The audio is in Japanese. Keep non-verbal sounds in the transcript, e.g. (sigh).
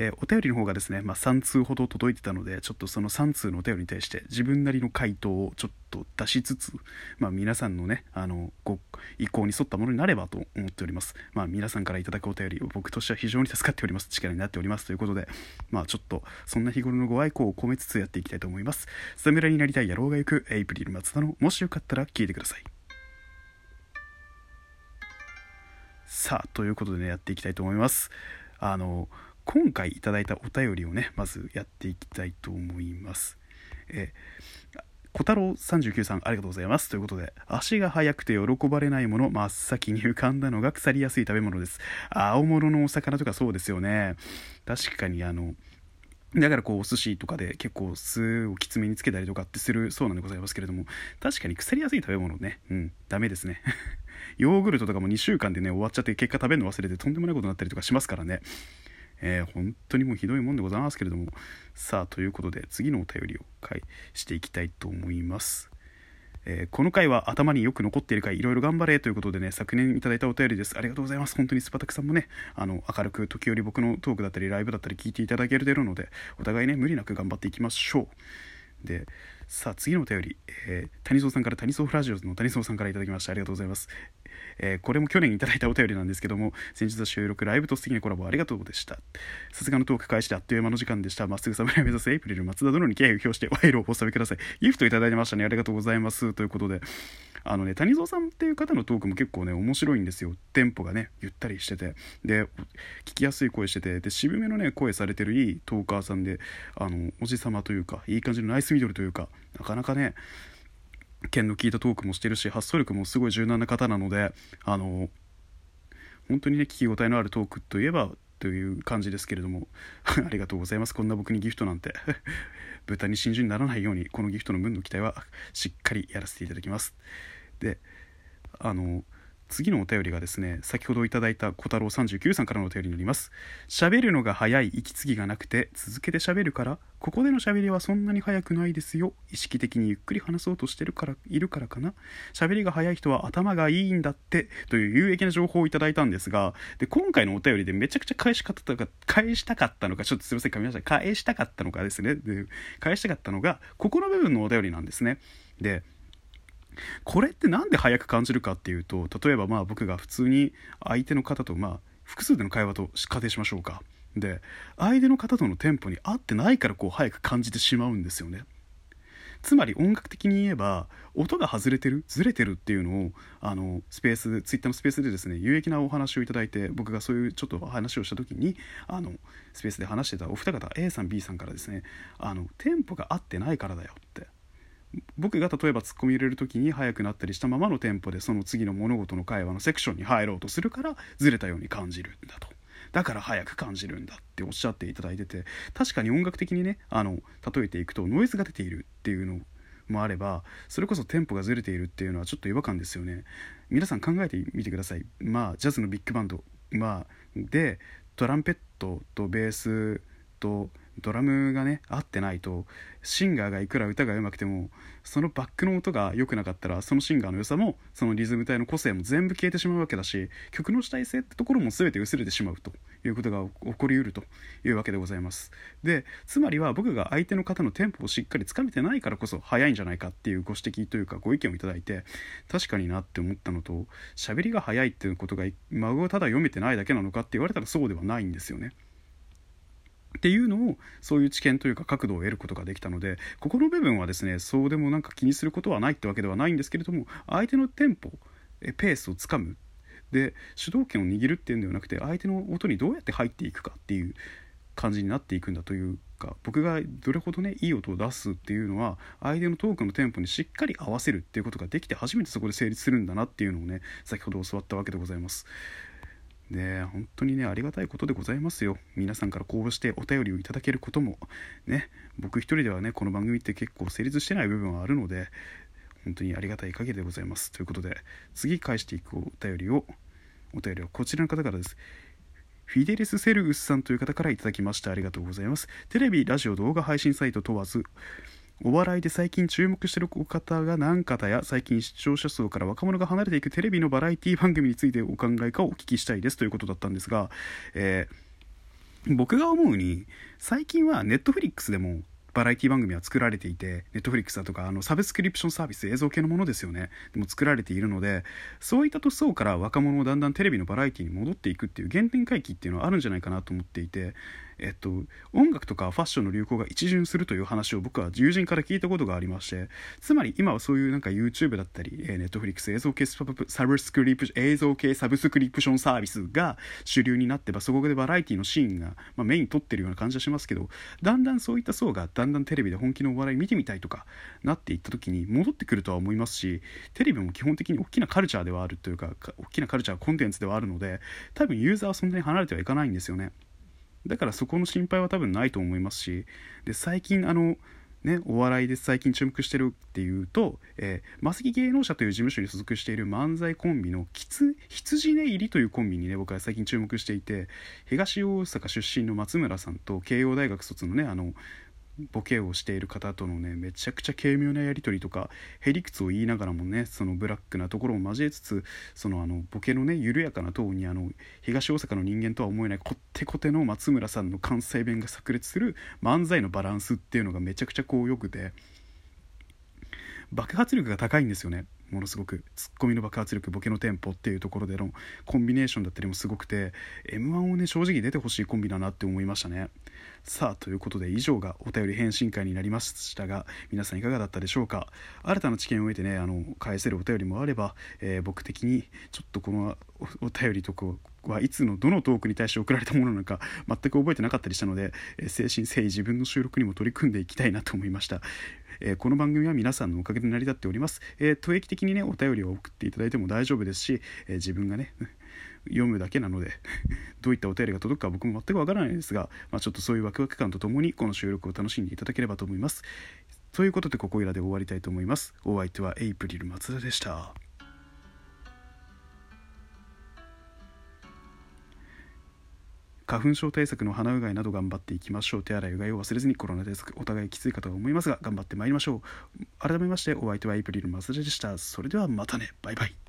えー、お便りの方がですね、まあ、3通ほど届いてたのでちょっとその3通のお便りに対して自分なりの回答をちょっと出しつつ、まあ、皆さんのねあのご意向に沿ったものになればと思っております、まあ、皆さんからいただくお便り僕としては非常に助かっております。力になっております。ということでまあちょっとそんな日頃のご愛顧を込めつつやっていきたいと思います。侍になりたい野郎が行くエイプリル松田のもしよかったら聞いてください。さあということでねやっていきたいと思います。あの今回いただいたお便りをねまずやっていきたいと思います。え小太郎39さんありがとうございます。ということで足が速くて喜ばれないもの真っ先に浮かんだのが腐りやすい食べ物です。青物のお魚とかそうですよね。確かにあのだからこうお寿司とかで結構酢をきつめにつけたりとかってするそうなんでございますけれども確かに腐りやすい食べ物ね。うんダメですね。(laughs) ヨーグルトとかも2週間でね終わっちゃって結果食べるの忘れてとんでもないことになったりとかしますからね。えー、本当にもうひどいもんでございますけれども。さあということで次のお便りを返していきたいと思います。えー、この回は頭によく残っている回いろいろ頑張れということでね昨年いただいたお便りです。ありがとうございます。本当にスパタクさんもねあの明るく時折僕のトークだったりライブだったり聞いていただけるのでお互いね無理なく頑張っていきましょう。でさあ次のお便り、えー、谷蔵さんから谷蔵フラジオの谷蔵さんからいただきました。ありがとうございます。えー、これも去年いただいたお便りなんですけども先日は収録ライブと素敵なコラボありがとうでした。さすがのトーク開始であっという間の時間でした。まっすぐ侍を目指すエイプリル松田殿に敬意を表して賄賂をお納めください。ギフトいただいてましたね。ありがとうございます。ということであのね谷蔵さんっていう方のトークも結構ね面白いんですよ。テンポがねゆったりしてて。で聞きやすい声してて。で渋めのね声されてるいいトーカーさんであのおじさまというかいい感じのナイスミドルというかなかなかね剣の効いたトークもしてるし発想力もすごい柔軟な方なのであの本当にね聞き応えのあるトークといえばという感じですけれども (laughs) ありがとうございます。こんな僕にギフトなんて。(laughs) 豚に真珠にならないようにこのギフトの分の期待はしっかりやらせていただきます。であの次のお便りがですね先ほどいただいた小太郎39さんからのお便りになります。喋るのが早い息継ぎがなくて続けて喋るからここでの喋りはそんなに早くないですよ。意識的にゆっくり話そうとしてるからいるからかな。喋りが早い人は頭がいいんだってという有益な情報をいただいたんですがで今回のお便りでめちゃくちゃ返し方が返したかったのかちょっとすいません噛みました。返したかったのかですね。で返したかったのがここの部分のお便りなんですね。でこれって何で早く感じるかっていうと例えばまあ僕が普通に相手の方とまあ複数での会話と仮定しましょうか。で相手の方とのテンポに合ってないからこう早く感じてしまうんですよね。つまり音楽的に言えば音が外れてるずれてるっていうのをあのスペースツイッターのスペースでですね有益なお話をいただいて僕がそういうちょっと話をした時にあのスペースで話してたお二方 A さん B さんからですねあのテンポが合ってないからだよって。僕が例えばツッコミ入れる時に速くなったりしたままのテンポでその次の物事の会話のセクションに入ろうとするからずれたように感じるんだと。だから速く感じるんだっておっしゃっていただいてて確かに音楽的にねあの例えていくとノイズが出ているっていうのもあればそれこそテンポがずれているっていうのはちょっと違和感ですよね。皆さん考えてみてください。まあジャズのビッグバンドまあでトランペットとベースとドラムがね合ってないとシンガーがいくら歌が上手くてもそのバックの音が良くなかったらそのシンガーの良さもそのリズム体の個性も全部消えてしまうわけだし曲の主体性ってところも全て薄れてしまうということが起こりうるというわけでございます。でつまりは僕が相手の方のテンポをしっかりつかめてないからこそ早いんじゃないかっていうご指摘というかご意見をいただいて確かになって思ったのと喋りが早いっていうことが孫をただ読めてないだけなのかって言われたらそうではないんですよね。っていうのをそういう知見というか角度を得ることができたのでここの部分はですねそうでもなんか気にすることはないってわけではないんですけれども相手のテンポペースをつかむで主導権を握るっていうんではなくて相手の音にどうやって入っていくかっていう感じになっていくんだというか僕がどれほどねいい音を出すっていうのは相手のトークのテンポにしっかり合わせるっていうことができて初めてそこで成立するんだなっていうのをね先ほど教わったわけでございます。で本当にねありがたいことでございますよ。皆さんからこうしてお便りをいただけることも。ね僕一人ではねこの番組って結構成立してない部分はあるので本当にありがたい限りでございます。ということで次返していくお便りをお便りはこちらの方からです。フィデレス・セルウスさんという方からいただきました。ありがとうございます。テレビラジオ動画配信サイト問わずお笑いで最近注目しているお方が何方や最近視聴者層から若者が離れていくテレビのバラエティ番組についてお考えかお聞きしたいですということだったんですが、えー僕が思うに最近はネットフリックスでもバラエティ番組は作られていて、ネットフリックスだとか、あの、サブスクリプションサービス、映像系のものですよね。でも作られているので、そういった層から若者をだんだんテレビのバラエティに戻っていくっていう原点回帰っていうのはあるんじゃないかなと思っていて、えっと、音楽とかファッションの流行が一巡するという話を僕は友人から聞いたことがありましてつまり今はそういうなんか YouTube だったり、えー、Netflix 映像系サブスクリプ映像系サブスクリプションサービスが主流になってばそこでバラエティのシーンが、まあ、メイン取ってるような感じはしますけどだんだんそういった層がだんだんテレビで本気のお笑い見てみたいとかなっていった時に戻ってくるとは思いますしテレビも基本的に大きなカルチャーではあるというか大きなカルチャーコンテンツではあるので多分ユーザーはそんなに離れてはいかないんですよね。だからそこの心配は多分ないと思いますしで最近あのね、お笑いで最近注目してるっていうと、えー、マセキ芸能社という事務所に所属している漫才コンビの羊ね入りというコンビにね僕は最近注目していて東大阪出身の松村さんと慶応大学卒のねあのボケをしている方とのねめちゃくちゃ軽妙なやり取りとかへりくつを言いながらもねそのブラックなところを交えつつそのあのボケのね緩やかなトーンにあの東大阪の人間とは思えないこってこての松村さんの関西弁が炸裂する漫才のバランスっていうのがめちゃくちゃこうよくて爆発力が高いんですよね。ものすごくツッコミの爆発力ボケのテンポっていうところでのコンビネーションだったりもすごくて m 1をね正直出てほしいコンビだなって思いましたね。さあということで以上がお便り返信会になりましたが皆さんいかがだったでしょうか？新たな知見を得てねあの返せるお便りもあれば、えー、僕的にちょっとこのお便りとかはいつのどのトークに対して送られたものなのか全く覚えてなかったりしたので、えー、誠心誠意自分の収録にも取り組んでいきたいなと思いました、えー、この番組は皆さんのおかげで成り立っております、えー、定期的にねお便りを送っていただいても大丈夫ですし、え自分がね (laughs) 読むだけなので (laughs) どういったお便りが届くか僕も全くわからないですが、まあ、ちょっとそういうワクワク感とともにこの収録を楽しんでいただければと思います。ということでここいらで終わりたいと思います。お相手はエイプリル松田でした。花粉症対策の鼻うがいなど頑張っていきましょう。手洗いうがいを忘れずにコロナ対策お互いきついかと思いますが頑張ってまいりましょう。改めましてお相手はエイプリル松田でした。それではまたね。バイバイ。